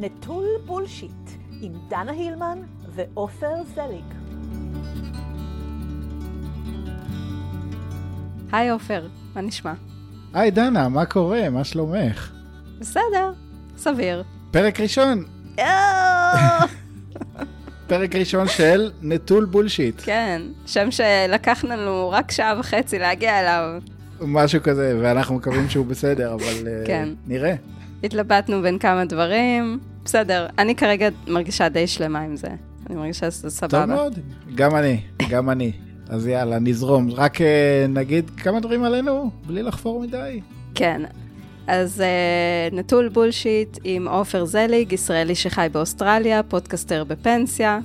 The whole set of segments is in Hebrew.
נטול בולשיט, עם דנה הילמן ועופר זליג. היי עופר, מה נשמע? היי דנה, מה קורה? מה שלומך? בסדר, סביר. פרק ראשון, פרק ראשון של נטול בולשיט. כן, שם שלקח לנו רק שעה וחצי להגיע אליו. משהו כזה, ואנחנו מקווים שהוא בסדר, אבל אה, כן. נראה. התלבטנו בין כמה דברים, בסדר, אני כרגע מרגישה די שלמה עם זה. אני מרגישה שזה טוב סבבה. מאוד, גם אני, גם אני. אז יאללה, נזרום. רק אה, נגיד כמה דברים עלינו, בלי לחפור מדי. כן. אז אה, נטול bullshit עם עופר זליג, ישראלי שחי באוסטרליה, podcaster בפנסיה,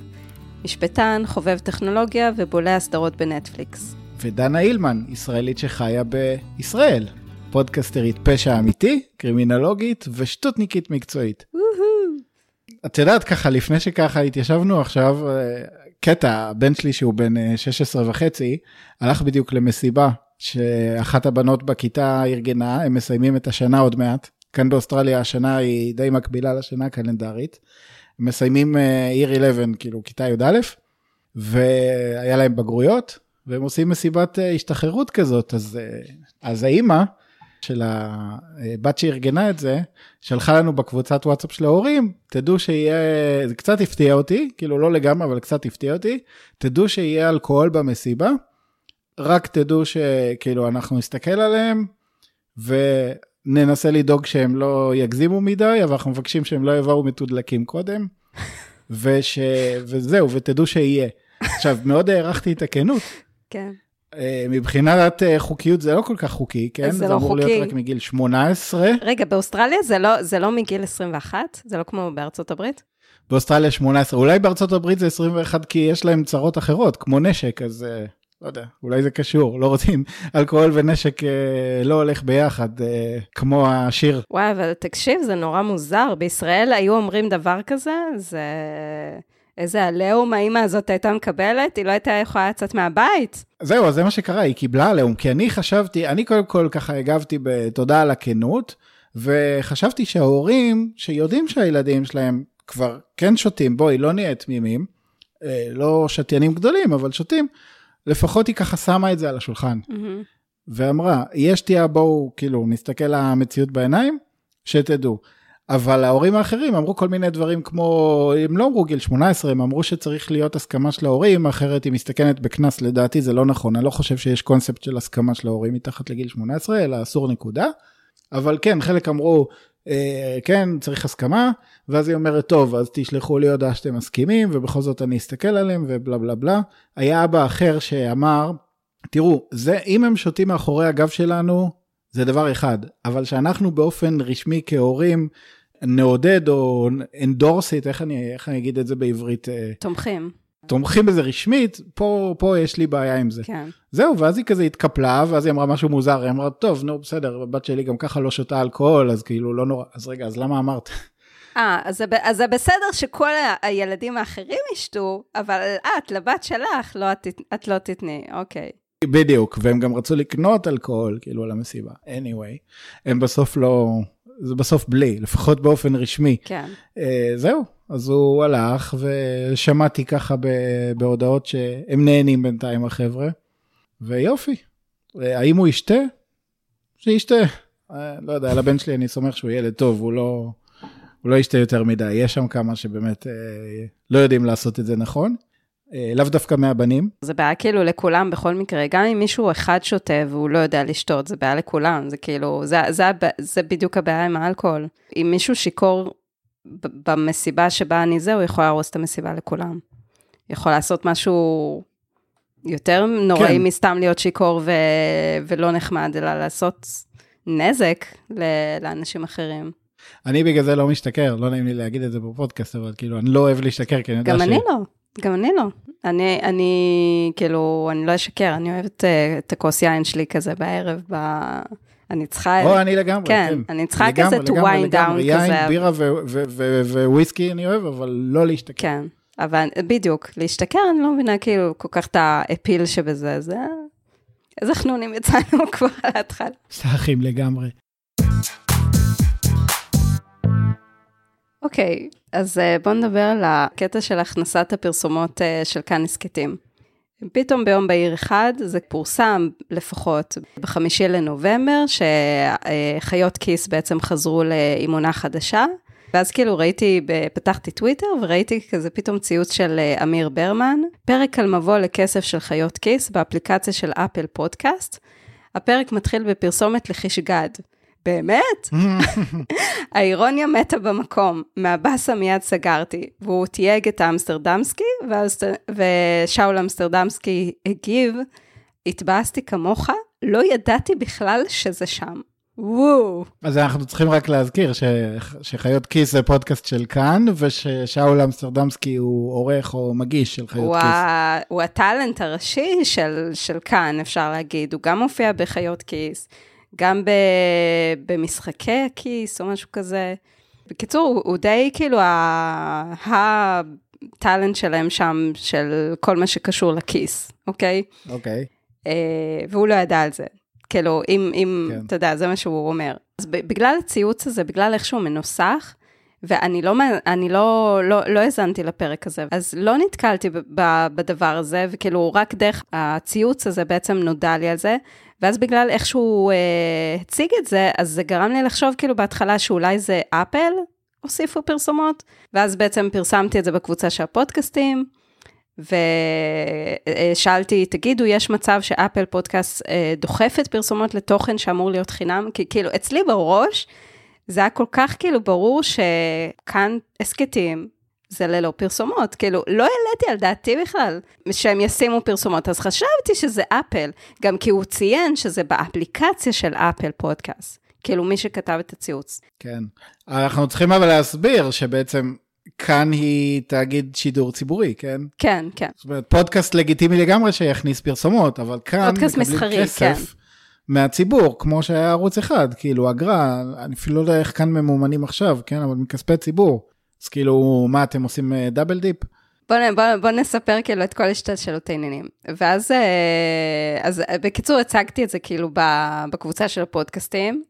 משפטן, חובב טכנולוגיה ובולע הסדרות בנטפליקס. ודנה אילמן, ישראלית שחיה בישראל. פודקסטרית פשע אמיתי, קרימינולוגית ושטותניקית מקצועית. את יודעת ככה, לפני שככה התיישבנו עכשיו, אה, קטע, הבן שלי שהוא בן אה, 16 וחצי, הלך בדיוק למסיבה שאחת הבנות בכיתה ארגנה, הם מסיימים את השנה עוד מעט. כאן באוסטרליה השנה היא די מקבילה לשנה הקלנדרית. מסיימים אה, עיר 11, כאילו כיתה י"א, והיה להם בגרויות, והם עושים מסיבת אה, השתחררות כזאת, אז, אה, אז האימא של הבת שארגנה את זה, שלחה לנו בקבוצת וואטסאפ של ההורים, תדעו שיהיה, זה קצת הפתיע אותי, כאילו לא לגמרי, אבל קצת הפתיע אותי, תדעו שיהיה אלכוהול במסיבה, רק תדעו שכאילו אנחנו נסתכל עליהם, וננסה לדאוג שהם לא יגזימו מדי, אבל אנחנו מבקשים שהם לא יבואו מתודלקים קודם, וש... וזהו, ותדעו שיהיה. עכשיו, מאוד הערכתי את הכנות. כן. אה, מבחינת אה, חוקיות זה לא כל כך חוקי, כן? זה לא אמור חוקי. להיות רק מגיל 18. רגע, באוסטרליה זה לא, זה לא מגיל 21? זה לא כמו בארצות הברית? באוסטרליה 18, אולי בארצות הברית זה 21 כי יש להם צרות אחרות, כמו נשק, אז אה, לא יודע, אולי זה קשור, לא רוצים, אלכוהול ונשק אה, לא הולך ביחד, אה, כמו השיר. וואי, אבל תקשיב, זה נורא מוזר. בישראל היו אומרים דבר כזה, זה... איזה עליהום האימא הזאת הייתה מקבלת, היא לא הייתה יכולה לצאת מהבית. זהו, אז זה מה שקרה, היא קיבלה עליהום, כי אני חשבתי, אני קודם כל ככה הגבתי בתודה על הכנות, וחשבתי שההורים שיודעים שהילדים שלהם כבר כן שותים, בואי, לא נהיה תמימים, אה, לא שתיינים גדולים, אבל שותים, לפחות היא ככה שמה את זה על השולחן. ואמרה, יש שתייה, בואו, כאילו, נסתכל למציאות בעיניים, שתדעו. אבל ההורים האחרים אמרו כל מיני דברים כמו, הם לא אמרו גיל 18, הם אמרו שצריך להיות הסכמה של ההורים, אחרת היא מסתכנת בקנס, לדעתי זה לא נכון, אני לא חושב שיש קונספט של הסכמה של ההורים מתחת לגיל 18, אלא אסור נקודה. אבל כן, חלק אמרו, אה, כן, צריך הסכמה, ואז היא אומרת, טוב, אז תשלחו לי הודעה שאתם מסכימים, ובכל זאת אני אסתכל עליהם, ובלה בלה בלה. היה אבא אחר שאמר, תראו, זה, אם הם שותים מאחורי הגב שלנו, זה דבר אחד, אבל שאנחנו באופן רשמי כהורים נעודד או it, איך אני, איך אני אגיד את זה בעברית, אה, תומכים, תומכים בזה רשמית, פה, פה יש לי בעיה עם זה. כן. זהו, ואז היא כזה התקפלה, ואז היא אמרה משהו מוזר, היא אמרה, טוב, נו, בסדר, הבת שלי גם ככה לא שותה אלכוהול, אז כאילו לא נורא, אז רגע, אז למה אמרת? אה, אז, אז זה בסדר שכל הילדים האחרים ישתו, אבל את, לבת שלך, לא, את, את לא תתני, אוקיי. בדיוק, והם גם רצו לקנות אלכוהול, כאילו, על המסיבה. anyway, הם בסוף לא, זה בסוף בלי, לפחות באופן רשמי. כן. אה, זהו, אז הוא הלך, ושמעתי ככה בהודעות שהם נהנים בינתיים, החבר'ה, ויופי. אה, האם הוא ישתה? שישתה. אה, לא יודע, על הבן שלי אני סומך שהוא ילד טוב, הוא לא, הוא לא ישתה יותר מדי. יש שם כמה שבאמת אה, לא יודעים לעשות את זה נכון. אה, לאו דווקא מהבנים. זה בעיה כאילו לכולם בכל מקרה, גם אם מישהו אחד שותה והוא לא יודע לשתות, זה בעיה לכולם, זה כאילו, זה, זה, זה בדיוק הבעיה עם האלכוהול. אם מישהו שיכור במסיבה שבה אני זה, הוא יכול להרוס את המסיבה לכולם. יכול לעשות משהו יותר נוראי כן. מסתם להיות שיכור ו... ולא נחמד, אלא לעשות נזק ל- לאנשים אחרים. אני בגלל זה לא משתכר, לא נעים לי להגיד את זה בפודקאסט, אבל כאילו, אני לא אוהב להשתכר, כי אני יודע גם ש... אני לא, גם אני לא. אני, אני, כאילו, אני לא אשקר, אני אוהבת אה, את הכוס יין שלי כזה בערב, ב... אני צריכה... או, אני לגמרי, כן, כן. אני צריכה לגמרי, כזה to wind down יין, כזה. בירה ו- ו- וויסקי אני אוהב, אבל לא להשתכר. כן, אבל בדיוק, להשתכר, אני לא מבינה כאילו כל כך את האפיל שבזה, זה... איזה חנונים יצאנו כבר על ההתחלה. סאחים לגמרי. אוקיי, אז אה, בואו נדבר על הקטע של הכנסת הפרסומות אה, של כאן הסכתים. פתאום ביום בהיר אחד, זה פורסם לפחות בחמישי לנובמבר, שחיות כיס בעצם חזרו לאימונה חדשה, ואז כאילו ראיתי, פתחתי טוויטר וראיתי כזה פתאום ציוץ של אה, אמיר ברמן, פרק על מבוא לכסף של חיות כיס באפליקציה של אפל פודקאסט. הפרק מתחיל בפרסומת לחיש גד. באמת? האירוניה מתה במקום, מהבאסה מיד סגרתי, והוא תייג את האמסטרדמסקי, ושאול אמסטרדמסקי הגיב, התבאסתי כמוך, לא ידעתי בכלל שזה שם. וואו. אז אנחנו צריכים רק להזכיר ש... שחיות כיס זה פודקאסט של כאן, וששאול אמסטרדמסקי הוא עורך או מגיש של חיות הוא כיס. ה... הוא הטאלנט הראשי של, של כאן, אפשר להגיד. הוא גם מופיע בחיות כיס, גם ב... במשחקי הכיס או משהו כזה. בקיצור, הוא, הוא די כאילו הטאלנט שלהם שם, של כל מה שקשור לכיס, אוקיי? אוקיי. אה, והוא לא ידע על זה. כאילו, אם, אם כן. אתה יודע, זה מה שהוא אומר. אז בגלל הציוץ הזה, בגלל איך שהוא מנוסח, ואני לא, לא, לא, לא האזנתי לפרק הזה, אז לא נתקלתי בדבר הזה, וכאילו רק דרך הציוץ הזה בעצם נודע לי על זה, ואז בגלל איך שהוא אה, הציג את זה, אז זה גרם לי לחשוב כאילו בהתחלה שאולי זה אפל הוסיפו פרסומות, ואז בעצם פרסמתי את זה בקבוצה של הפודקאסטים. ושאלתי, תגידו, יש מצב שאפל פודקאסט אה, דוחפת פרסומות לתוכן שאמור להיות חינם? כי כאילו, אצלי בראש, זה היה כל כך כאילו ברור שכאן הסכתים, זה ללא פרסומות, כאילו, לא העליתי על דעתי בכלל שהם ישימו פרסומות, אז חשבתי שזה אפל, גם כי הוא ציין שזה באפליקציה של אפל פודקאסט, כאילו מי שכתב את הציוץ. כן, אנחנו צריכים אבל להסביר שבעצם כאן היא תאגיד שידור ציבורי, כן? כן, כן. זאת אומרת, פודקאסט לגיטימי לגמרי שיכניס פרסומות, אבל כאן מקבלים מסחרי, כסף כן. מהציבור, כמו שהיה ערוץ אחד, כאילו אגרה, אני אפילו לא יודע איך כאן ממומנים עכשיו, כן? אבל מכספי ציבור. אז כאילו, מה, אתם עושים דאבל דיפ? בוא, בוא, בוא נספר כאילו את כל השתלשלות העניינים. ואז, אה, אז בקיצור, הצגתי את זה כאילו בקבוצה של הפודקאסטים.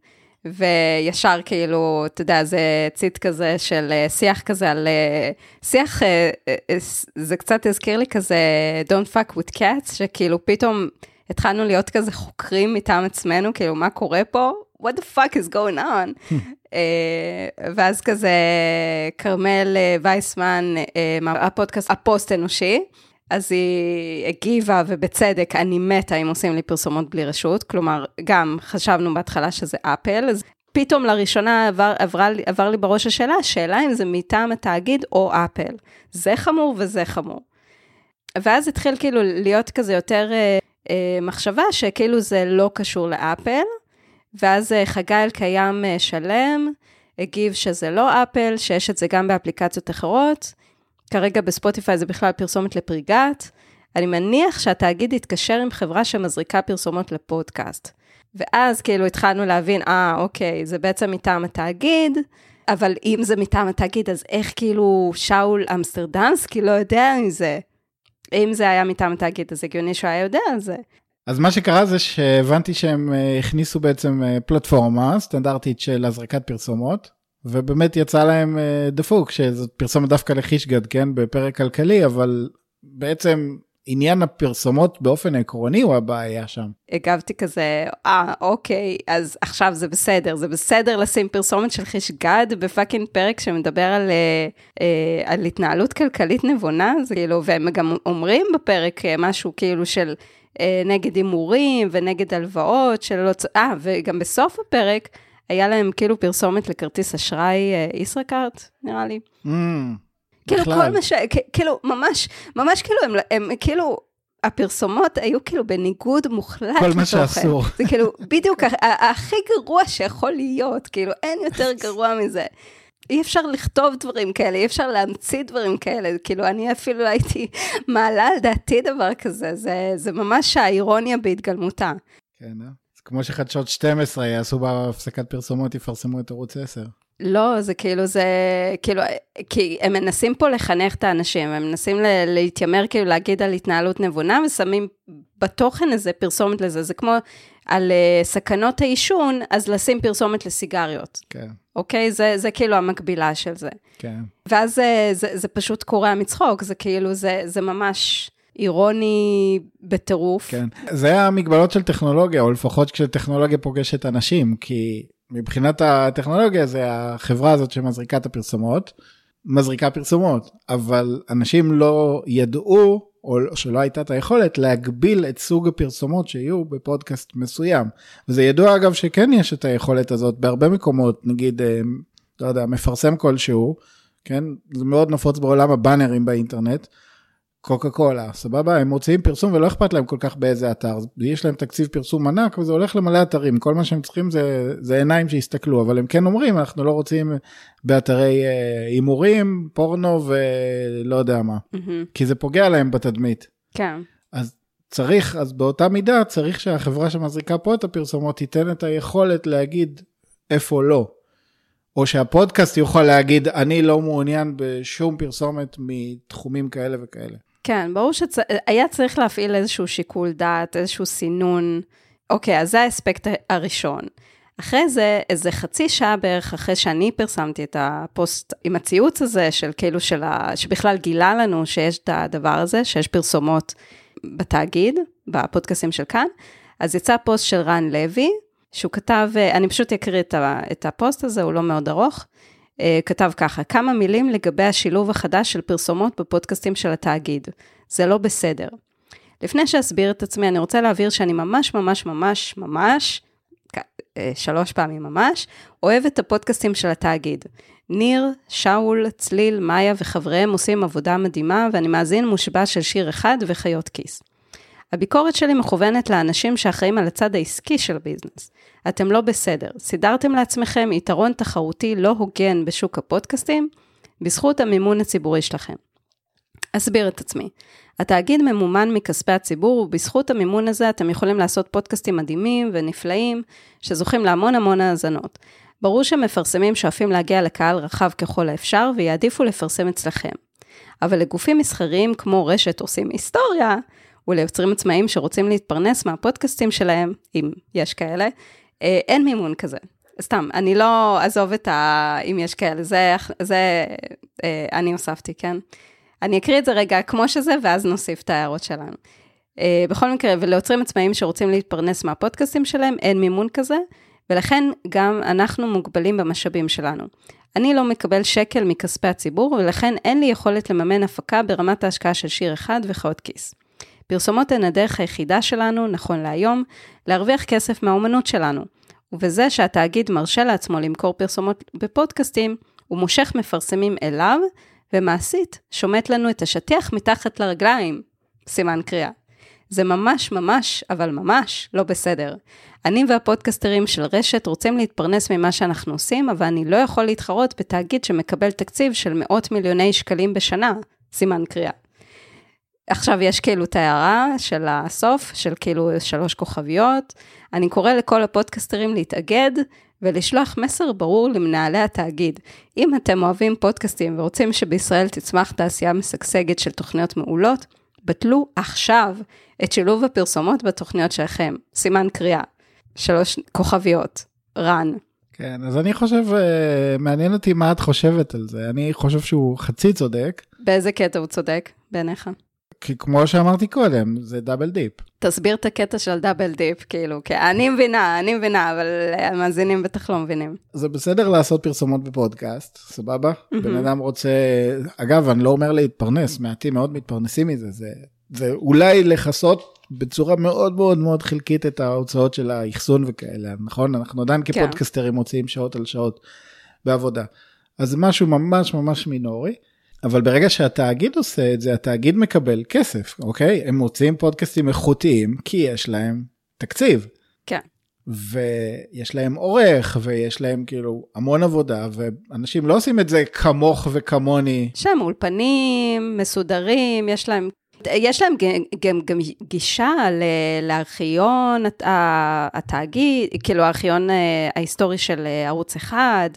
וישר כאילו, אתה יודע, זה ציט כזה של אה, שיח כזה על... אה, שיח, אה, זה קצת הזכיר לי כזה Don't fuck with cats, שכאילו פתאום התחלנו להיות כזה חוקרים מטעם עצמנו, כאילו, מה קורה פה? What the fuck is going on? ואז כזה כרמל וייסמן, הפודקאסט הפוסט אנושי, אז היא הגיבה, ובצדק, אני מתה אם עושים לי פרסומות בלי רשות. כלומר, גם חשבנו בהתחלה שזה אפל, אז פתאום לראשונה עבר, עבר, עבר לי בראש השאלה, השאלה אם זה מטעם התאגיד או אפל. זה חמור וזה חמור. ואז התחיל כאילו להיות כזה יותר אה, אה, מחשבה שכאילו זה לא קשור לאפל, ואז אה, חגי אלקיים אה, שלם הגיב שזה לא אפל, שיש את זה גם באפליקציות אחרות. כרגע בספוטיפיי זה בכלל פרסומת לפריגת. אני מניח שהתאגיד יתקשר עם חברה שמזריקה פרסומות לפודקאסט. ואז כאילו התחלנו להבין, אה, אוקיי, זה בעצם מטעם התאגיד, אבל אם זה מטעם התאגיד, אז איך כאילו שאול אמסטרדמסקי לא יודע מזה? אם זה היה מטעם התאגיד, אז הגיוני שהוא היה יודע על זה. אז מה שקרה זה שהבנתי שהם אה, הכניסו בעצם אה, פלטפורמה סטנדרטית של הזרקת פרסומות, ובאמת יצא להם אה, דפוק, שזאת פרסומת דווקא לחישגד, כן, בפרק כלכלי, אבל בעצם עניין הפרסומות באופן עקרוני הוא הבעיה שם. הגבתי כזה, אה, אוקיי, אז עכשיו זה בסדר, זה בסדר לשים פרסומת של חישגד בפאקינג פרק שמדבר על, אה, אה, על התנהלות כלכלית נבונה, זה כאילו, והם גם אומרים בפרק אה, משהו כאילו של אה, נגד הימורים ונגד הלוואות, שלא, אה, וגם בסוף הפרק, היה להם כאילו פרסומת לכרטיס אשראי אה, ישראכרט, נראה לי. Mm, כאילו. כל מה ש... כאילו, ממש, ממש כאילו, הם, הם כאילו, הפרסומות היו כאילו בניגוד מוחלט כל מה שאסור. זה כאילו, בדיוק, הכי גרוע שיכול להיות, כאילו, אין יותר גרוע מזה. אי אפשר לכתוב דברים כאלה, אי אפשר להמציא דברים כאלה, כאילו, אני אפילו הייתי מעלה על דעתי דבר כזה, זה, זה ממש האירוניה בהתגלמותה. כן, אה? כמו שחדשות 12 יעשו בהפסקת פרסומות, יפרסמו את ערוץ 10. לא, זה כאילו, זה, כאילו, כי הם מנסים פה לחנך את האנשים, הם מנסים להתיימר, כאילו, להגיד על התנהלות נבונה, ושמים בתוכן הזה פרסומת לזה. זה כמו על uh, סכנות העישון, אז לשים פרסומת לסיגריות. כן. אוקיי? זה, זה כאילו המקבילה של זה. כן. ואז זה, זה, זה פשוט קורע מצחוק, זה כאילו, זה, זה ממש אירוני בטירוף. כן. זה המגבלות של טכנולוגיה, או לפחות כשטכנולוגיה פוגשת אנשים, כי מבחינת הטכנולוגיה זה החברה הזאת שמזריקה את הפרסומות, מזריקה פרסומות, אבל אנשים לא ידעו, או שלא הייתה את היכולת להגביל את סוג הפרסומות שיהיו בפודקאסט מסוים. וזה ידוע אגב שכן יש את היכולת הזאת בהרבה מקומות, נגיד, אה, לא יודע, מפרסם כלשהו, כן, זה מאוד נפוץ בעולם הבאנרים באינטרנט. קוקה קולה, סבבה? הם מוציאים פרסום ולא אכפת להם כל כך באיזה אתר, יש להם תקציב פרסום ענק וזה הולך למלא אתרים, כל מה שהם צריכים זה, זה עיניים שיסתכלו, אבל הם כן אומרים, אנחנו לא רוצים באתרי אה, הימורים, פורנו ולא יודע מה, Mm-hmm. כי זה פוגע להם בתדמית. כן. אז צריך, אז באותה מידה צריך שהחברה שמזריקה פה את הפרסומות תיתן את היכולת להגיד איפה לא. או שהפודקאסט יוכל להגיד, אני לא מעוניין בשום פרסומת מתחומים כאלה וכאלה. כן, ברור שהיה צריך להפעיל איזשהו שיקול דעת, איזשהו סינון. אוקיי, אז זה האספקט הראשון. אחרי זה, איזה חצי שעה בערך אחרי שאני פרסמתי את הפוסט עם הציוץ הזה, של כאילו של ה... שבכלל גילה לנו שיש את הדבר הזה, שיש פרסומות בתאגיד, בפודקאסים של כאן, אז יצא פוסט של רן לוי, שהוא כתב, אני פשוט אקריא את הפוסט הזה, הוא לא מאוד ארוך. כתב ככה, כמה מילים לגבי השילוב החדש של פרסומות בפודקאסטים של התאגיד. זה לא בסדר. לפני שאסביר את עצמי, אני רוצה להבהיר שאני ממש ממש ממש ממש, שלוש פעמים ממש, אוהב את הפודקאסטים של התאגיד. ניר, שאול, צליל, מאיה וחבריהם עושים עבודה מדהימה, ואני מאזין מושבע של שיר אחד וחיות כיס. הביקורת שלי מכוונת לאנשים שאחראים על הצד העסקי של הביזנס. אתם לא בסדר. סידרתם לעצמכם יתרון תחרותי לא הוגן בשוק הפודקאסטים, בזכות המימון הציבורי שלכם. אסביר את עצמי. התאגיד ממומן מכספי הציבור, ובזכות המימון הזה אתם יכולים לעשות פודקאסטים מדהימים ונפלאים, שזוכים להמון המון האזנות. ברור שמפרסמים שואפים להגיע לקהל רחב ככל האפשר, ויעדיפו לפרסם אצלכם. אבל לגופים מסחריים כמו רשת עושים היסטוריה, וליוצרים עצמאיים שרוצים להתפרנס מהפודקאסטים שלהם, אם יש כאלה, אין מימון כזה. סתם, אני לא אעזוב את ה... אם יש כאלה, זה, זה אני הוספתי, כן? אני אקריא את זה רגע כמו שזה, ואז נוסיף את ההערות שלנו. בכל מקרה, וליוצרים עצמאיים שרוצים להתפרנס מהפודקאסטים שלהם, אין מימון כזה, ולכן גם אנחנו מוגבלים במשאבים שלנו. אני לא מקבל שקל מכספי הציבור, ולכן אין לי יכולת לממן הפקה ברמת ההשקעה של שיר אחד וחיות כיס. פרסומות הן הדרך היחידה שלנו, נכון להיום, להרוויח כסף מהאומנות שלנו. ובזה שהתאגיד מרשה לעצמו למכור פרסומות בפודקאסטים, הוא מושך מפרסמים אליו, ומעשית שומט לנו את השטיח מתחת לרגליים. סימן קריאה. זה ממש ממש, אבל ממש, לא בסדר. אני והפודקסטרים של רשת רוצים להתפרנס ממה שאנחנו עושים, אבל אני לא יכול להתחרות בתאגיד שמקבל תקציב של מאות מיליוני שקלים בשנה. סימן קריאה. עכשיו יש כאילו את ההערה של הסוף, של כאילו שלוש כוכביות. אני קורא לכל הפודקסטרים להתאגד ולשלוח מסר ברור למנהלי התאגיד. אם אתם אוהבים פודקאסטים ורוצים שבישראל תצמח תעשייה משגשגת של תוכניות מעולות, בטלו עכשיו את שילוב הפרסומות בתוכניות שלכם. סימן קריאה. שלוש כוכביות. רן. כן, אז אני חושב, מעניין אותי מה את חושבת על זה. אני חושב שהוא חצי צודק. באיזה קטע הוא צודק בעיניך? כי כמו שאמרתי קודם, זה double dip. תסביר את הקטע של double dip, כאילו, כי אני מבינה, אני מבינה, אבל המאזינים בטח לא מבינים. זה בסדר לעשות פרסומות בפודקאסט, סבבה? בן אדם רוצה, אגב, אני לא אומר להתפרנס, מעטים מאוד מתפרנסים מזה, זה, זה אולי לכסות בצורה מאוד מאוד מאוד חלקית את ההוצאות של האחסון וכאלה, נכון? אנחנו עדיין כפודקסטרים מוציאים שעות על שעות בעבודה. אז זה משהו ממש ממש מינורי. אבל ברגע שהתאגיד עושה את זה, התאגיד מקבל כסף, אוקיי? הם מוציאים פודקאסטים איכותיים, כי יש להם תקציב. כן. ויש להם עורך, ויש להם כאילו המון עבודה, ואנשים לא עושים את זה כמוך וכמוני. להם אולפנים מסודרים, יש להם... יש להם גם, גם גישה לארכיון התאגיד, כאילו הארכיון ההיסטורי של ערוץ אחד.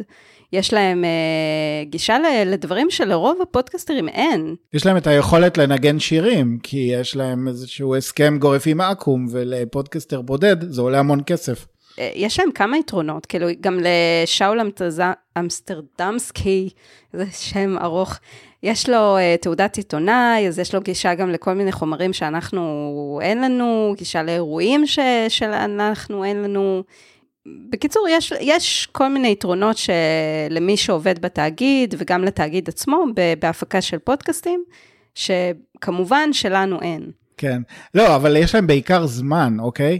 יש להם אה, גישה לדברים שלרוב הפודקסטרים אין. יש להם את היכולת לנגן שירים, כי יש להם איזשהו הסכם גורף עם אקו"ם, ולפודקסטר בודד זה עולה המון כסף. אה, יש להם כמה יתרונות, כאילו, גם לשאול אמסטרדמסקי, זה שם ארוך, יש לו uh, תעודת עיתונאי, אז יש לו גישה גם לכל מיני חומרים שאנחנו, אין לנו, גישה לאירועים ש, שאנחנו, אין לנו. בקיצור, יש, יש כל מיני יתרונות למי שעובד בתאגיד וגם לתאגיד עצמו בהפקה של פודקאסטים, שכמובן שלנו אין. כן. לא, אבל יש להם בעיקר זמן, אוקיי?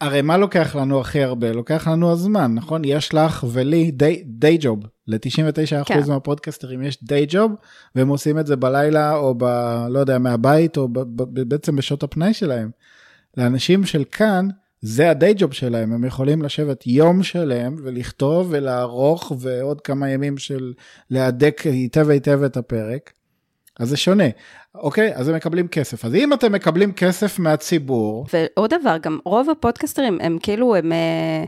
הרי מה לוקח לנו הכי הרבה? לוקח לנו הזמן, נכון? יש לך ולי די ג'וב. ל-99% כן. מהפודקסטרים יש די ג'וב, והם עושים את זה בלילה, או ב... לא יודע, מהבית, או ב, ב, בעצם בשעות הפנאי שלהם. לאנשים של כאן, זה הדי ג'וב שלהם, הם יכולים לשבת יום שלם ולכתוב ולערוך ועוד כמה ימים של להדק היטב היטב את הפרק. אז זה שונה, אוקיי? אז הם מקבלים כסף. אז אם אתם מקבלים כסף מהציבור... ועוד דבר, גם רוב הפודקסטרים הם כאילו, הם אה,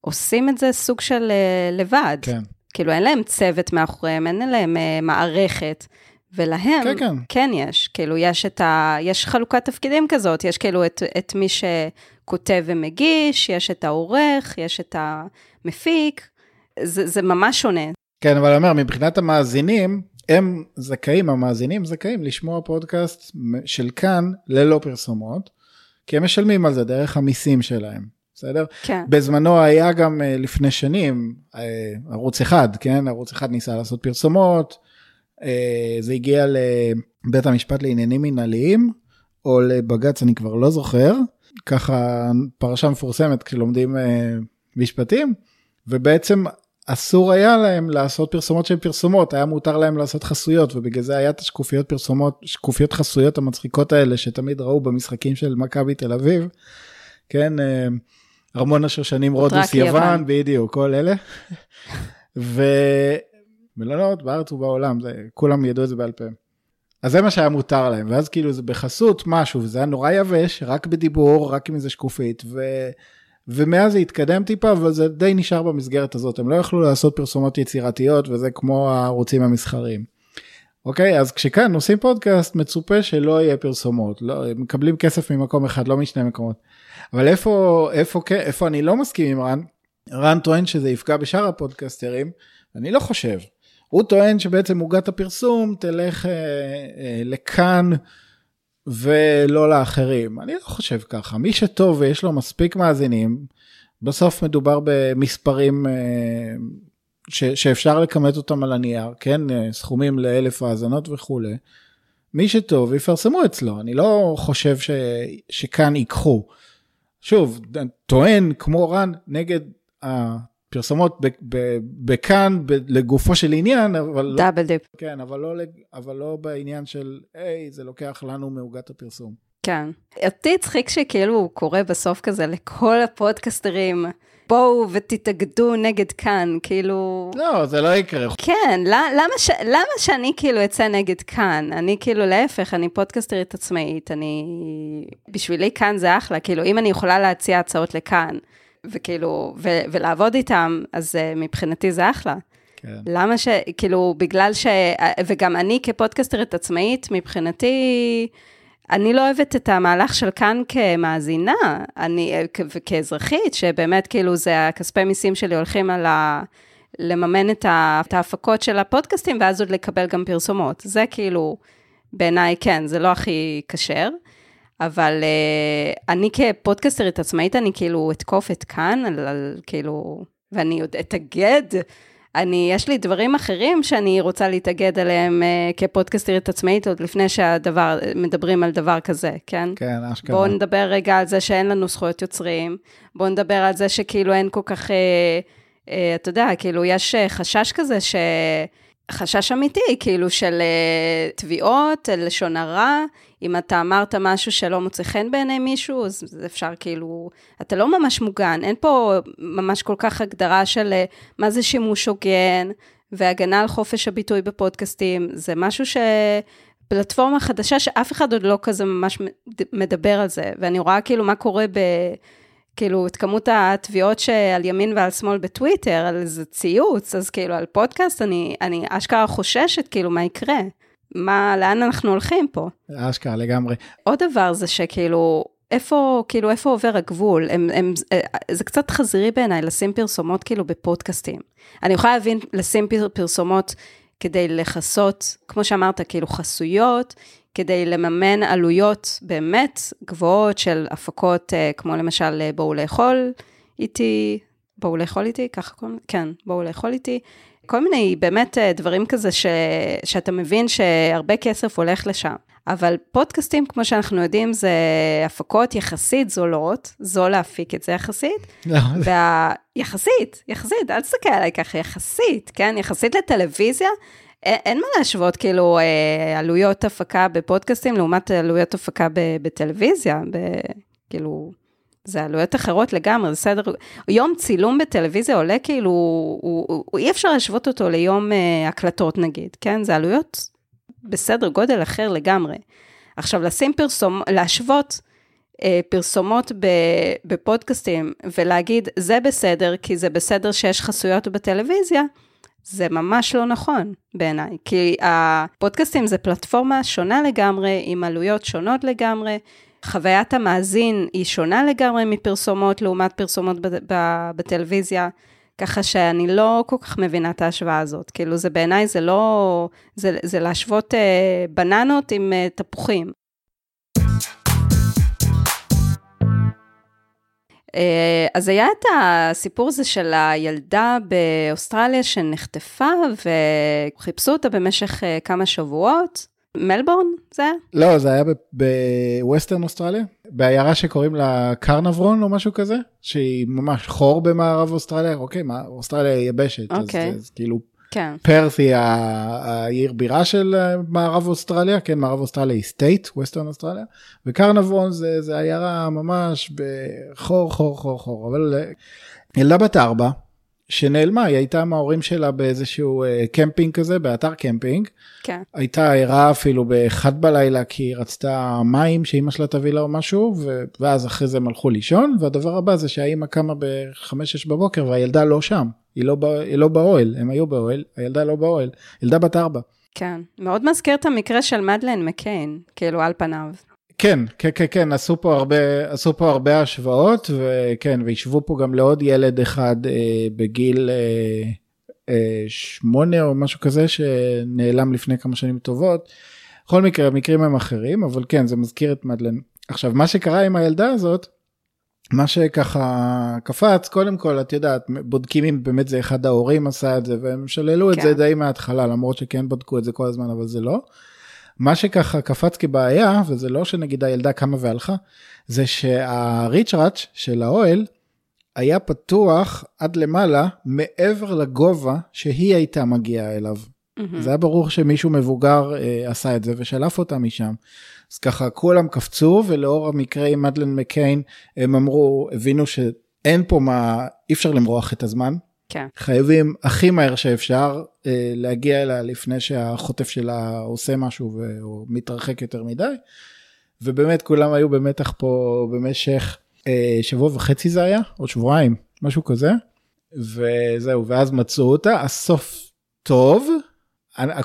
עושים את זה סוג של אה, לבד. כן. כאילו אין להם צוות מאחוריהם, אין להם אה, מערכת. ולהם כן, כן. כן יש, כאילו יש את ה... יש חלוקת תפקידים כזאת, יש כאילו את, את מי שכותב ומגיש, יש את העורך, יש את המפיק, זה, זה ממש שונה. כן, אבל אני אומר, מבחינת המאזינים, הם זכאים, המאזינים זכאים לשמוע פודקאסט של כאן ללא פרסומות, כי הם משלמים על זה דרך המיסים שלהם. בסדר? כן. בזמנו היה גם אה, לפני שנים אה, ערוץ אחד, כן? ערוץ אחד ניסה לעשות פרסומות, אה, זה הגיע לבית המשפט לעניינים מנהליים, או לבג"ץ, אני כבר לא זוכר, ככה פרשה מפורסמת כשלומדים משפטים, ובעצם אסור היה להם לעשות פרסומות של פרסומות, היה מותר להם לעשות חסויות, ובגלל זה היה את השקופיות פרסומות, שקופיות חסויות המצחיקות האלה שתמיד ראו במשחקים של מכבי תל אביב, כן? ארמון השושנים רודוס יוון, בדיוק, כל אלה. ומלונות בארץ ובעולם, זה, כולם ידעו את זה בעל פה. אז זה מה שהיה מותר להם, ואז כאילו זה בחסות משהו, וזה היה נורא יבש, רק בדיבור, רק עם איזה שקופית, ו... ומאז זה התקדם טיפה, אבל זה די נשאר במסגרת הזאת, הם לא יכלו לעשות פרסומות יצירתיות, וזה כמו הערוצים המסחריים. אוקיי, אז כשכאן עושים פודקאסט, מצופה שלא יהיה פרסומות, לא, מקבלים כסף ממקום אחד, לא משני מקומות. אבל איפה, איפה, איפה אני לא מסכים עם רן? רן טוען שזה יפגע בשאר הפודקסטרים, אני לא חושב. הוא טוען שבעצם עוגת הפרסום תלך אה, אה, לכאן ולא לאחרים. אני לא חושב ככה. מי שטוב ויש לו מספיק מאזינים, בסוף מדובר במספרים אה, ש, שאפשר לכמת אותם על הנייר, כן? אה, סכומים לאלף האזנות וכולי. מי שטוב יפרסמו אצלו, אני לא חושב ש, שכאן ייקחו. שוב, טוען כמו רן נגד הפרסומות בכאן לגופו של עניין, אבל double לא, dip. כן, אבל לא, אבל לא בעניין של, היי, זה לוקח לנו מעוגת הפרסום. כן. אותי הצחיק שכאילו הוא קורא בסוף כזה לכל הפודקסטרים. בואו ותתאגדו נגד כאן, כאילו... לא, זה לא יקרה. כן, למה, ש... למה שאני כאילו אצא נגד כאן? אני כאילו להפך, אני פודקסטרית עצמאית, אני... בשבילי כאן זה אחלה, כאילו, אם אני יכולה להציע הצעות לכאן, וכאילו, ו... ולעבוד איתם, אז uh, מבחינתי זה אחלה. כן. למה ש... כאילו, בגלל ש... וגם אני כפודקסטרית עצמאית, מבחינתי... אני לא אוהבת את המהלך של כאן כמאזינה, אני, כאזרחית, שבאמת כאילו זה הכספי מיסים שלי הולכים על ה... לממן את, ה, את ההפקות של הפודקאסטים, ואז עוד לקבל גם פרסומות. זה כאילו, בעיניי כן, זה לא הכי כשר, אבל uh, אני כפודקאסטרית עצמאית, אני כאילו אתקוף את כאן, על, על כאילו, ואני עוד אתאגד אני, יש לי דברים אחרים שאני רוצה להתאגד עליהם uh, כפודקאסטרית עצמאית, עוד לפני שהדבר, מדברים על דבר כזה, כן? כן, אשכרה. בואו נדבר רגע על זה שאין לנו זכויות יוצרים, בואו נדבר על זה שכאילו אין כל כך, uh, uh, אתה יודע, כאילו יש חשש כזה ש... חשש אמיתי, כאילו של uh, תביעות, לשון הרע, אם אתה אמרת משהו שלא מוצא חן בעיני מישהו, אז אפשר כאילו, אתה לא ממש מוגן, אין פה ממש כל כך הגדרה של uh, מה זה שימוש הוגן, והגנה על חופש הביטוי בפודקאסטים, זה משהו ש... פלטפורמה חדשה שאף אחד עוד לא כזה ממש מדבר על זה, ואני רואה כאילו מה קורה ב... כאילו, את כמות התביעות שעל ימין ועל שמאל בטוויטר, על איזה ציוץ, אז כאילו, על פודקאסט, אני, אני אשכרה חוששת, כאילו, מה יקרה? מה, לאן אנחנו הולכים פה? אשכרה, לגמרי. עוד דבר זה שכאילו, איפה, כאילו, איפה עובר הגבול? הם, הם, אה, זה קצת חזירי בעיניי לשים פרסומות כאילו בפודקאסטים. אני יכולה להבין לשים פר, פרסומות כדי לכסות, כמו שאמרת, כאילו חסויות, כדי לממן עלויות באמת גבוהות של הפקות, אה, כמו למשל אה, בואו לאכול איתי, בואו לאכול איתי, ככה קוראים? כן, בואו לאכול איתי. כל מיני באמת דברים כזה ש, שאתה מבין שהרבה כסף הולך לשם. אבל פודקאסטים, כמו שאנחנו יודעים, זה הפקות יחסית זולות, זול להפיק את זה יחסית. לא, וה... יחסית, יחסית, אל תסתכל עליי ככה, יחסית, כן? יחסית לטלוויזיה, אין, מה להשוות, כאילו, אה, עלויות הפקה בפודקאסטים לעומת עלויות הפקה ב, בטלוויזיה, ב, כאילו, זה עלויות אחרות לגמרי, זה סדר, יום צילום בטלוויזיה עולה כאילו, הוא, הוא, הוא, אי אפשר להשוות אותו ליום אה, הקלטות נגיד, כן? זה עלויות בסדר גודל אחר לגמרי. עכשיו, לשים פרסום, להשוות אה, פרסומות בפודקאסטים ולהגיד, זה בסדר, כי זה בסדר שיש חסויות בטלוויזיה, זה ממש לא נכון בעיניי, כי הפודקאסטים זה פלטפורמה שונה לגמרי, עם עלויות שונות לגמרי. חוויית המאזין היא שונה לגמרי מפרסומות לעומת פרסומות בטלוויזיה. ככה שאני לא כל כך מבינה את ההשוואה הזאת. כאילו, זה בעיניי, זה לא... זה, זה להשוות אה, בננות עם אה, תפוחים. אז היה את הסיפור הזה של הילדה באוסטרליה שנחטפה וחיפשו אותה במשך אה, כמה שבועות. מלבורן זה היה? לא, זה היה ב Western Australia, בעיירה שקוראים לה קרנברון או משהו כזה, שהיא ממש חור במערב אוסטרליה, אוקיי, מה, אוסטרליה יבשת, אוקיי. אז, אז כאילו כן. פרס היא העיר בירה של אה, מערב אוסטרליה, כן, מערב אוסטרליה היא state, Western Australia, וקרנברון זה, זה עיירה ממש בחור חור חור חור, אבל אה, ילדה בת ארבע, שנעלמה, היא הייתה עם ההורים שלה באיזשהו uh, קמפינג כזה, באתר קמפינג. כן. הייתה ערה אפילו באחד בלילה כי היא רצתה מים שאימא שלה תביא לה או משהו. ואז אחרי זה הם הלכו לישון, והדבר הבא זה שהאימא קמה ב-5-6 בבוקר והילדה לא שם, היא לא, בא... היא לא באוהל, הם היו באוהל, הילדה לא באוהל, ילדה בת ארבע. כן, מאוד מזכיר את המקרה של מדלן מקיין, כאילו על פניו. כן, כן, כן, כן, עשו פה הרבה, עשו פה הרבה השוואות, וכן, והשוו פה גם לעוד ילד אחד אה, בגיל אה, אה, שמונה או משהו כזה, שנעלם לפני כמה שנים טובות. בכל מקרה, המקרים הם אחרים, אבל כן, זה מזכיר את מדלן. עכשיו, מה שקרה עם הילדה הזאת, מה שככה קפץ, קודם כל, את יודעת, בודקים אם באמת זה אחד ההורים עשה את זה, והם שללו כן. את זה די מההתחלה, למרות שכן בדקו את זה כל הזמן, אבל זה לא. מה שככה קפץ כבעיה, וזה לא שנגיד הילדה קמה והלכה, זה שהריצ'ראץ' של האוהל היה פתוח עד למעלה מעבר לגובה שהיא הייתה מגיעה אליו. Mm-hmm. זה היה ברור שמישהו מבוגר אה, עשה את זה ושלף אותה משם. אז ככה כולם קפצו ולאור המקרה עם מדלן מקיין הם אמרו הבינו שאין פה מה אי אפשר למרוח את הזמן כן. חייבים הכי מהר שאפשר אה, להגיע אליה לפני שהחוטף שלה עושה משהו או מתרחק יותר מדי. ובאמת כולם היו במתח פה במשך אה, שבוע וחצי זה היה, או שבועיים, משהו כזה. וזהו, ואז מצאו אותה, הסוף טוב.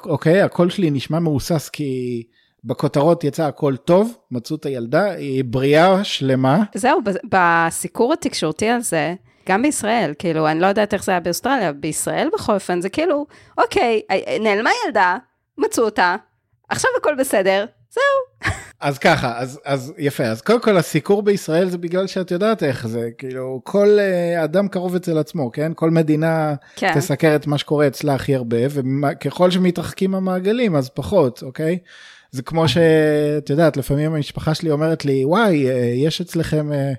אוקיי, הקול שלי נשמע מהוסס כי בכותרות יצא הכל טוב, מצאו את הילדה, היא בריאה, שלמה. זהו, בסיקור התקשורתי הזה, גם בישראל, כאילו, אני לא יודעת איך זה היה באוסטרליה, בישראל בכל אופן, זה כאילו, אוקיי, נעלמה ילדה, מצאו אותה, עכשיו הכל בסדר, זהו. אז ככה, אז, אז יפה, אז קודם כל הסיקור בישראל זה בגלל שאת יודעת איך זה, כאילו, כל uh, אדם קרוב אצל עצמו, כן? כל מדינה כן. תסקר את מה שקורה אצלה הכי הרבה, וככל שמתרחקים המעגלים אז פחות, אוקיי? זה כמו שאת יודעת לפעמים המשפחה שלי אומרת לי וואי אה, יש אצלכם אה,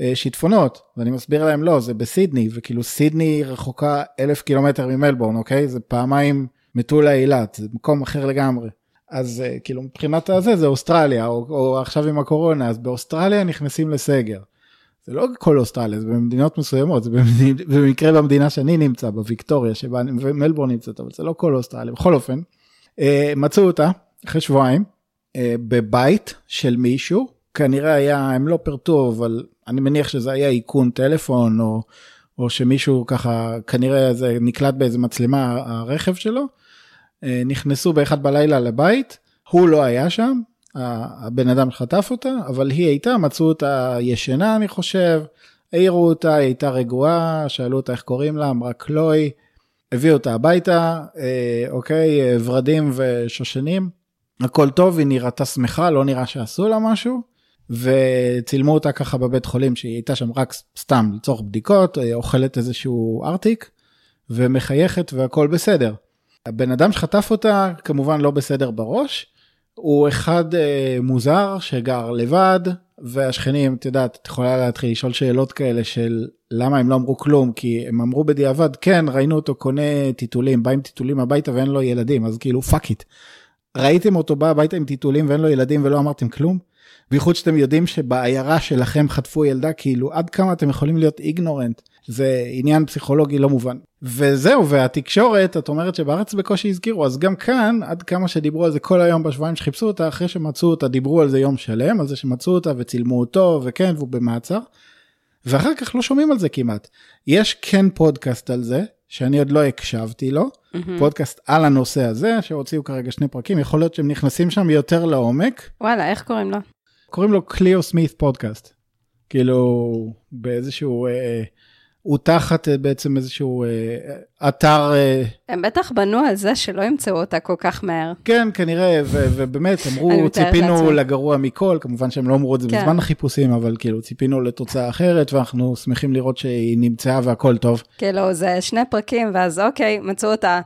אה, שיטפונות ואני מסביר להם לא זה בסידני וכאילו סידני רחוקה אלף קילומטר ממלבורן אוקיי זה פעמיים מטולה אילת זה מקום אחר לגמרי. אז כאילו מבחינת הזה זה אוסטרליה או, או עכשיו עם הקורונה אז באוסטרליה נכנסים לסגר. זה לא כל אוסטרליה זה במדינות מסוימות זה במקרה במדינה שאני נמצא בוויקטוריה שבה מלבורן נמצאת אבל זה לא כל אוסטרליה בכל אופן. מצאו אותה אחרי שבועיים, אה, בבית של מישהו, כנראה היה, הם לא פירטו, אבל אני מניח שזה היה איכון טלפון, או, או שמישהו ככה, כנראה זה נקלט באיזה מצלמה הרכב שלו, אה, נכנסו באחד בלילה לבית, הוא לא היה שם, הבן אדם שחטף אותה, אבל היא הייתה, מצאו אותה ישנה, אני חושב, העירו אותה, היא הייתה רגועה, שאלו אותה איך קוראים לה, אמרה קלוי, הביאו אותה הביתה, אה, אוקיי, ורדים ושושנים, הכל טוב, היא נראתה שמחה, לא נראה שעשו לה משהו, וצילמו אותה ככה בבית חולים, שהיא הייתה שם רק סתם לצורך בדיקות, אה, אוכלת איזשהו ארטיק, ומחייכת והכל בסדר. הבן אדם שחטף אותה, כמובן לא בסדר בראש, הוא אחד אה, מוזר שגר לבד, והשכנים, את יודעת, את יכולה להתחיל לשאול שאלות כאלה של למה הם לא אמרו כלום, כי הם אמרו בדיעבד, כן, ראינו אותו קונה טיטולים, בא עם טיטולים הביתה ואין לו ילדים, אז כאילו fuck it. ראיתם אותו בא הביתה עם טיטולים ואין לו ילדים ולא אמרתם כלום? בייחוד שאתם יודעים שבעיירה שלכם חטפו ילדה, כאילו עד כמה אתם יכולים להיות איגנורנט. זה עניין פסיכולוגי לא מובן. וזהו, והתקשורת, את אומרת שבארץ בקושי הזכירו, אז גם כאן, עד כמה שדיברו על זה כל היום בשבועיים שחיפשו אותה, אחרי שמצאו אותה, דיברו על זה יום שלם, על זה שמצאו אותה וצילמו אותו, וכן, והוא במעצר. ואחר כך לא שומעים על זה כמעט. יש כן פודקאסט על זה, שאני עוד לא הקשבתי לו, mm-hmm. פודקאסט על הנושא הזה, שהוציאו כרגע שני פרקים, יכול להיות שהם נכנסים שם יותר לעומק. וואלה, איך קוראים לו? קוראים לו קליו סמית פודקאסט. כאילו, באיזשהו... אה, הוא תחת אה, בעצם איזשהו אה, אתר... אה, הם בטח בנו על זה שלא ימצאו אותה כל כך מהר. כן, כנראה, ו- ובאמת, אמרו, ציפינו לעצמי. לגרוע מכל, כמובן שהם לא אמרו את זה כן. בזמן החיפושים, אבל כאילו, ציפינו לתוצאה אחרת, ואנחנו שמחים לראות שהיא נמצאה והכל טוב. כאילו, זה שני פרקים, ואז אוקיי, מצאו אותה,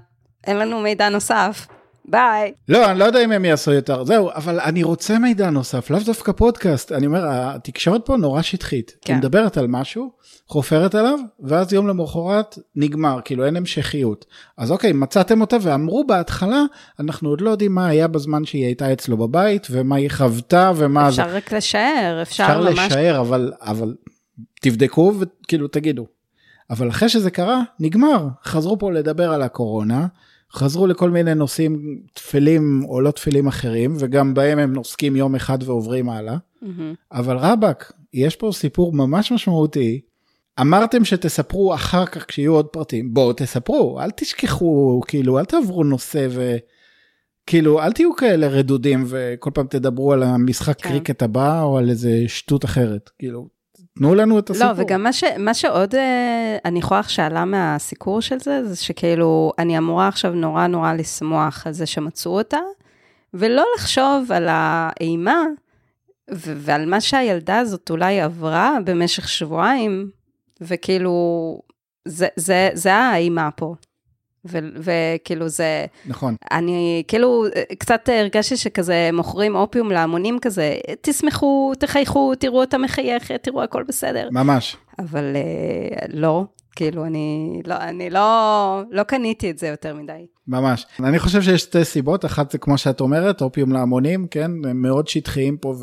אין לנו מידע נוסף. ביי. לא, אני לא יודע אם הם יעשו יותר, זהו, אבל אני רוצה מידע נוסף, לאו דווקא פודקאסט. אני אומר, התקשורת פה נורא שטחית. כן. היא מדברת על משהו, חופרת עליו, ואז יום למחרת נגמר, כאילו אין המשכיות. אז אוקיי, מצאתם אותה ואמרו בהתחלה, אנחנו עוד לא יודעים מה היה בזמן שהיא הייתה אצלו בבית, ומה היא חוותה, ומה אפשר זה. אפשר רק לשער, אפשר, אפשר ממש... אפשר לשער, אבל, אבל תבדקו וכאילו תגידו. אבל אחרי שזה קרה, נגמר. חזרו פה לדבר על הקורונה. חזרו לכל מיני נושאים תפלים או לא תפלים אחרים, וגם בהם הם נוסקים יום אחד ועוברים הלאה. Mm-hmm. אבל רבאק, יש פה סיפור ממש משמעותי. אמרתם שתספרו אחר כך כשיהיו עוד פרטים, בואו תספרו, אל תשכחו, כאילו, אל תעברו נושא ו... כאילו, אל תהיו כאלה רדודים וכל פעם תדברו על המשחק כן. קריקט הבא או על איזה שטות אחרת. כאילו, תנו לנו את הסיפור. לא, וגם מה, ש, מה שעוד אה, אני יכולה שאלה מהסיקור של זה, זה שכאילו, אני אמורה עכשיו נורא נורא לשמוח על זה שמצאו אותה, ולא לחשוב על האימה ו- ועל מה שהילדה הזאת אולי עברה במשך שבועיים, וכאילו, זה, זה, זה האימה פה. וכאילו זה... נכון. אני כאילו קצת הרגשתי שכזה מוכרים אופיום להמונים כזה, תשמחו, תחייכו, תראו אותה מחייכת, תראו הכל בסדר. ממש. אבל uh, לא, כאילו אני לא, אני לא, לא קניתי את זה יותר מדי. ממש. אני חושב שיש שתי סיבות, אחת זה כמו שאת אומרת, אופיום להמונים, כן, הם מאוד שטחיים פה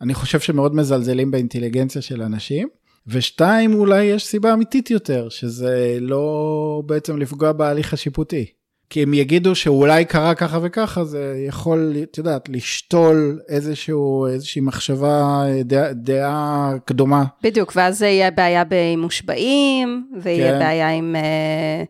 ואני חושב שמאוד מזלזלים באינטליגנציה של אנשים. ושתיים, אולי יש סיבה אמיתית יותר, שזה לא בעצם לפגוע בהליך השיפוטי. כי הם יגידו שאולי קרה ככה וככה, זה יכול, את יודעת, לשתול איזשהו, איזושהי מחשבה, דעה, דעה קדומה. בדיוק, ואז זה יהיה בעיה עם מושבעים, ויהיה כן. בעיה עם, אה,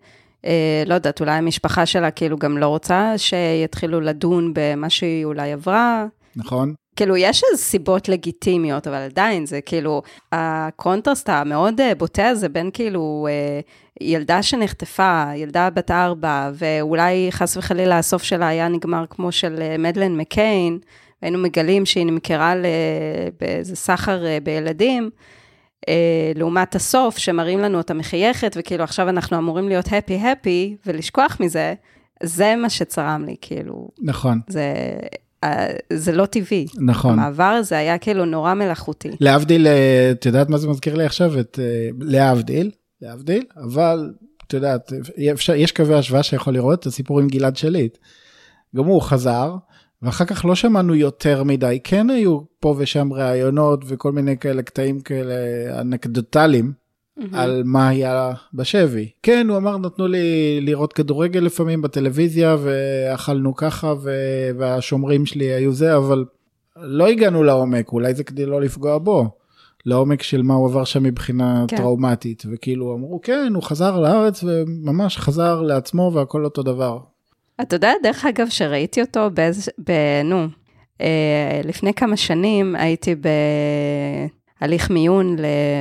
אה, לא יודעת, אולי המשפחה שלה כאילו גם לא רוצה שיתחילו לדון במה שהיא אולי עברה. נכון. כאילו, יש איזה סיבות לגיטימיות, אבל עדיין זה כאילו, הקונטרסט המאוד אה, בוטה הזה בין כאילו אה, ילדה שנחטפה, ילדה בת ארבע, ואולי חס וחלילה הסוף שלה היה נגמר כמו של אה, מדלן מקיין, והיינו מגלים שהיא נמכרה באיזה סחר בילדים. לעומת הסוף, שמראים לנו אותה מחייכת, וכאילו עכשיו אנחנו אמורים להיות הפי הפי ולשכוח מזה, זה מה שצרם לי, כאילו. נכון. זה זה לא טבעי. נכון. המעבר הזה היה כאילו נורא מלאכותי. להבדיל, אה, את יודעת מה זה מזכיר לי עכשיו? את אה, להבדיל, להבדיל, אבל את יודעת, יש קווי השוואה שיכול לראות את הסיפור עם גלעד שליט. גם הוא חזר, ואחר כך לא שמענו יותר מדי, כן היו פה ושם ראיונות וכל מיני כאלה קטעים כאלה אנקדוטליים, mm-hmm. על מה היה בשבי. כן, הוא אמר, נתנו לי לראות כדורגל לפעמים בטלוויזיה, ואכלנו ככה, ו... והשומרים שלי היו זה, אבל לא הגענו לעומק, אולי זה כדי לא לפגוע בו. לעומק של מה הוא עבר שם מבחינה כן. טראומטית, וכאילו אמרו, כן, הוא חזר לארץ וממש חזר לעצמו והכל אותו דבר. אתה יודע, דרך אגב, שראיתי אותו באיזה, ב... נו, אה, לפני כמה שנים הייתי בהליך מיון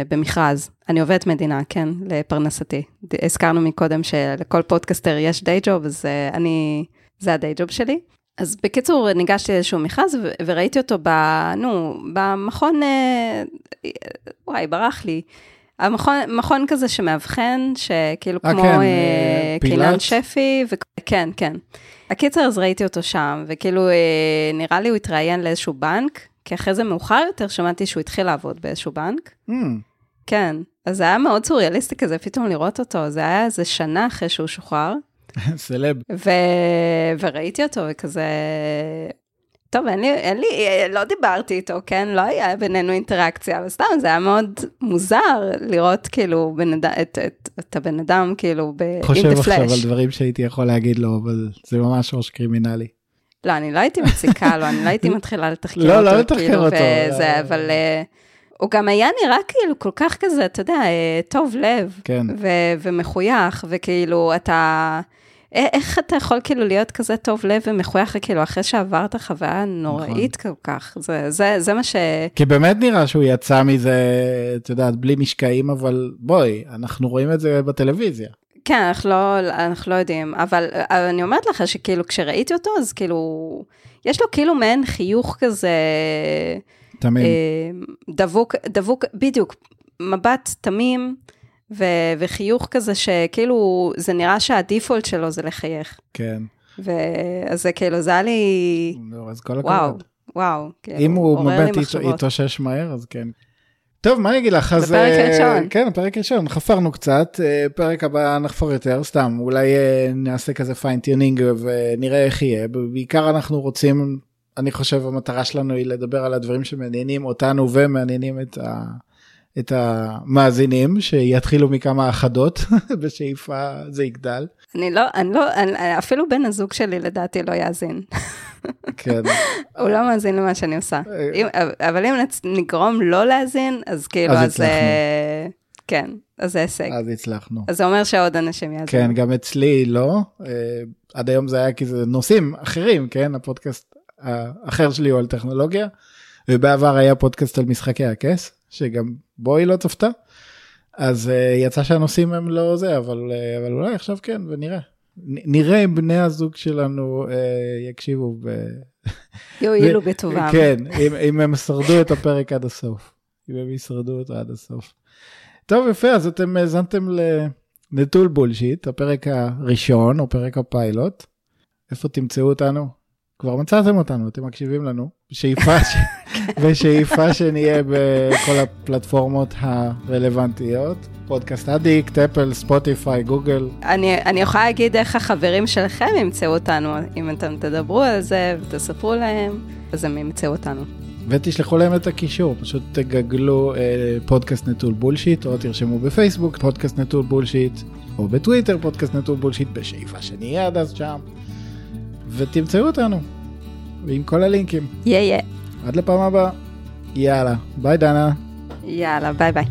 במכרז. אני עובדת מדינה, כן, לפרנסתי. הזכרנו מקודם שלכל פודקאסטר יש day job, אז אה, אני, זה ה day job שלי. אז בקיצור, ניגשתי לאיזשהו מכרז ו- וראיתי אותו ב... נו, במכון, אה, וואי, ברח לי. המכון מכון כזה שמאבחן, שכאילו אה, כמו כן, אה, קינן? שפי, ו... כן, כן. הקיצר, אז ראיתי אותו שם, וכאילו, אה, נראה לי הוא התראיין לאיזשהו בנק, כי אחרי זה מאוחר יותר שמעתי שהוא התחיל לעבוד באיזשהו בנק. Hmm, כן, אז זה היה מאוד סוריאליסטי כזה, פתאום לראות אותו, זה היה איזה שנה אחרי שהוא שוחרר, סלב. ו... וראיתי אותו וכזה... טוב, אין לי, אין לי, לא דיברתי איתו, כן? לא היה בינינו אינטראקציה, אבל סתם, זה היה מאוד מוזר לראות כאילו בן אדם, את, את, את הבן אדם כאילו ב... חושב עכשיו. על דברים שהייתי יכול להגיד לו, אבל זה ממש ראש קרימינלי. לא, אני לא הייתי מציקה לו, אני לא הייתי מתחילה לתחקר לא, אותו. לא לתחקר כאילו, אותו. וזה, אבל אה, הוא גם היה נראה כאילו כל כך כזה, אתה יודע, אה, טוב לב. כן. ו- ומחוייך, וכאילו, אתה... איך אתה יכול כאילו להיות כזה טוב לב ומחוייך, כאילו, אחרי שעברת חוויה נוראית כל כך? זה, זה, זה מה ש... כי באמת נראה שהוא יצא מזה, את יודעת, בלי משקעים, אבל בואי, אנחנו רואים את זה בטלוויזיה. כן, אנחנו לא, אנחנו לא יודעים, אבל, אבל אני אומרת לך שכאילו, כשראיתי אותו, אז כאילו, יש לו כאילו מעין חיוך כזה... תמים. אה, דבוק, דבוק, בדיוק, מבט תמים ו, וחיוך כזה שכאילו, זה נראה שהדיפולט שלו זה לחייך. כן. ואז זה כאילו, זה היה לי, לא, אז כל וואו, הכבוד. וואו. כאילו, אם הוא באמת. יתאושש מהר, אז כן. טוב, מה אני אגיד לך? אז... בפרק אה, הראשון. כן, פרק ראשון, חפרנו קצת, אה, פרק הבא נחפור יותר, סתם, אולי אה, נעשה כזה fine-tuning ונראה איך יהיה. בעיקר אנחנו רוצים, אני חושב המטרה שלנו היא לדבר על הדברים שמעניינים אותנו ומעניינים את ה... את המאזינים שיתחילו מכמה אחדות בשאיפה זה יגדל. אני לא, אני לא, אני, אפילו בן הזוג שלי לדעתי לא יאזין. כן. הוא לא מאזין למה שאני עושה. אם, אבל אם נגרום לא להאזין, אז כאילו, אז אז... הצלחנו. אה, כן, אז זה הישג. אז הצלחנו. אז זה אומר שעוד אנשים יאזינו. כן, גם אצלי לא. אה, עד היום זה היה כי זה נושאים אחרים, כן? הפודקאסט האחר שלי הוא על טכנולוגיה, ובעבר היה פודקאסט על משחקי הכס, שגם בו היא לא צפתה. אז אה, יצא שהנושאים הם לא זה, אבל, אה, אבל אולי עכשיו כן, ונראה. נראה אם בני הזוג שלנו אה, יקשיבו. ב... יועילו בטובם. כן, אם, אם הם שרדו את הפרק עד הסוף. אם הם ישרדו אותו עד הסוף. טוב, יפה, אז אתם האזנתם לנטול בולשיט, הפרק הראשון, או פרק הפיילוט. איפה תמצאו אותנו? כבר מצאתם אותנו, אתם מקשיבים לנו. בשאיפה, ש... בשאיפה שנהיה בכל הפלטפורמות הרלוונטיות. Podcast Addict, אפל, ספוטיפיי, גוגל. אני, אני יכולה להגיד איך החברים שלכם ימצאו אותנו, אם אתם תדברו על זה ותספרו להם, אז הם ימצאו אותנו. ותשלחו להם את הקישור, פשוט תגגלו אה, פודקאסט נטול בולשיט, או תרשמו בפייסבוק פודקאסט נטול בולשיט, או בטוויטר פודקאסט נטול בולשיט, בשאיפה שנהיה עד אז שם, ותמצאו אותנו, ועם כל הלינקים. yeah yeah. עד לפעם הבאה. יאללה, ביי דנה. יאללה, ביי ביי.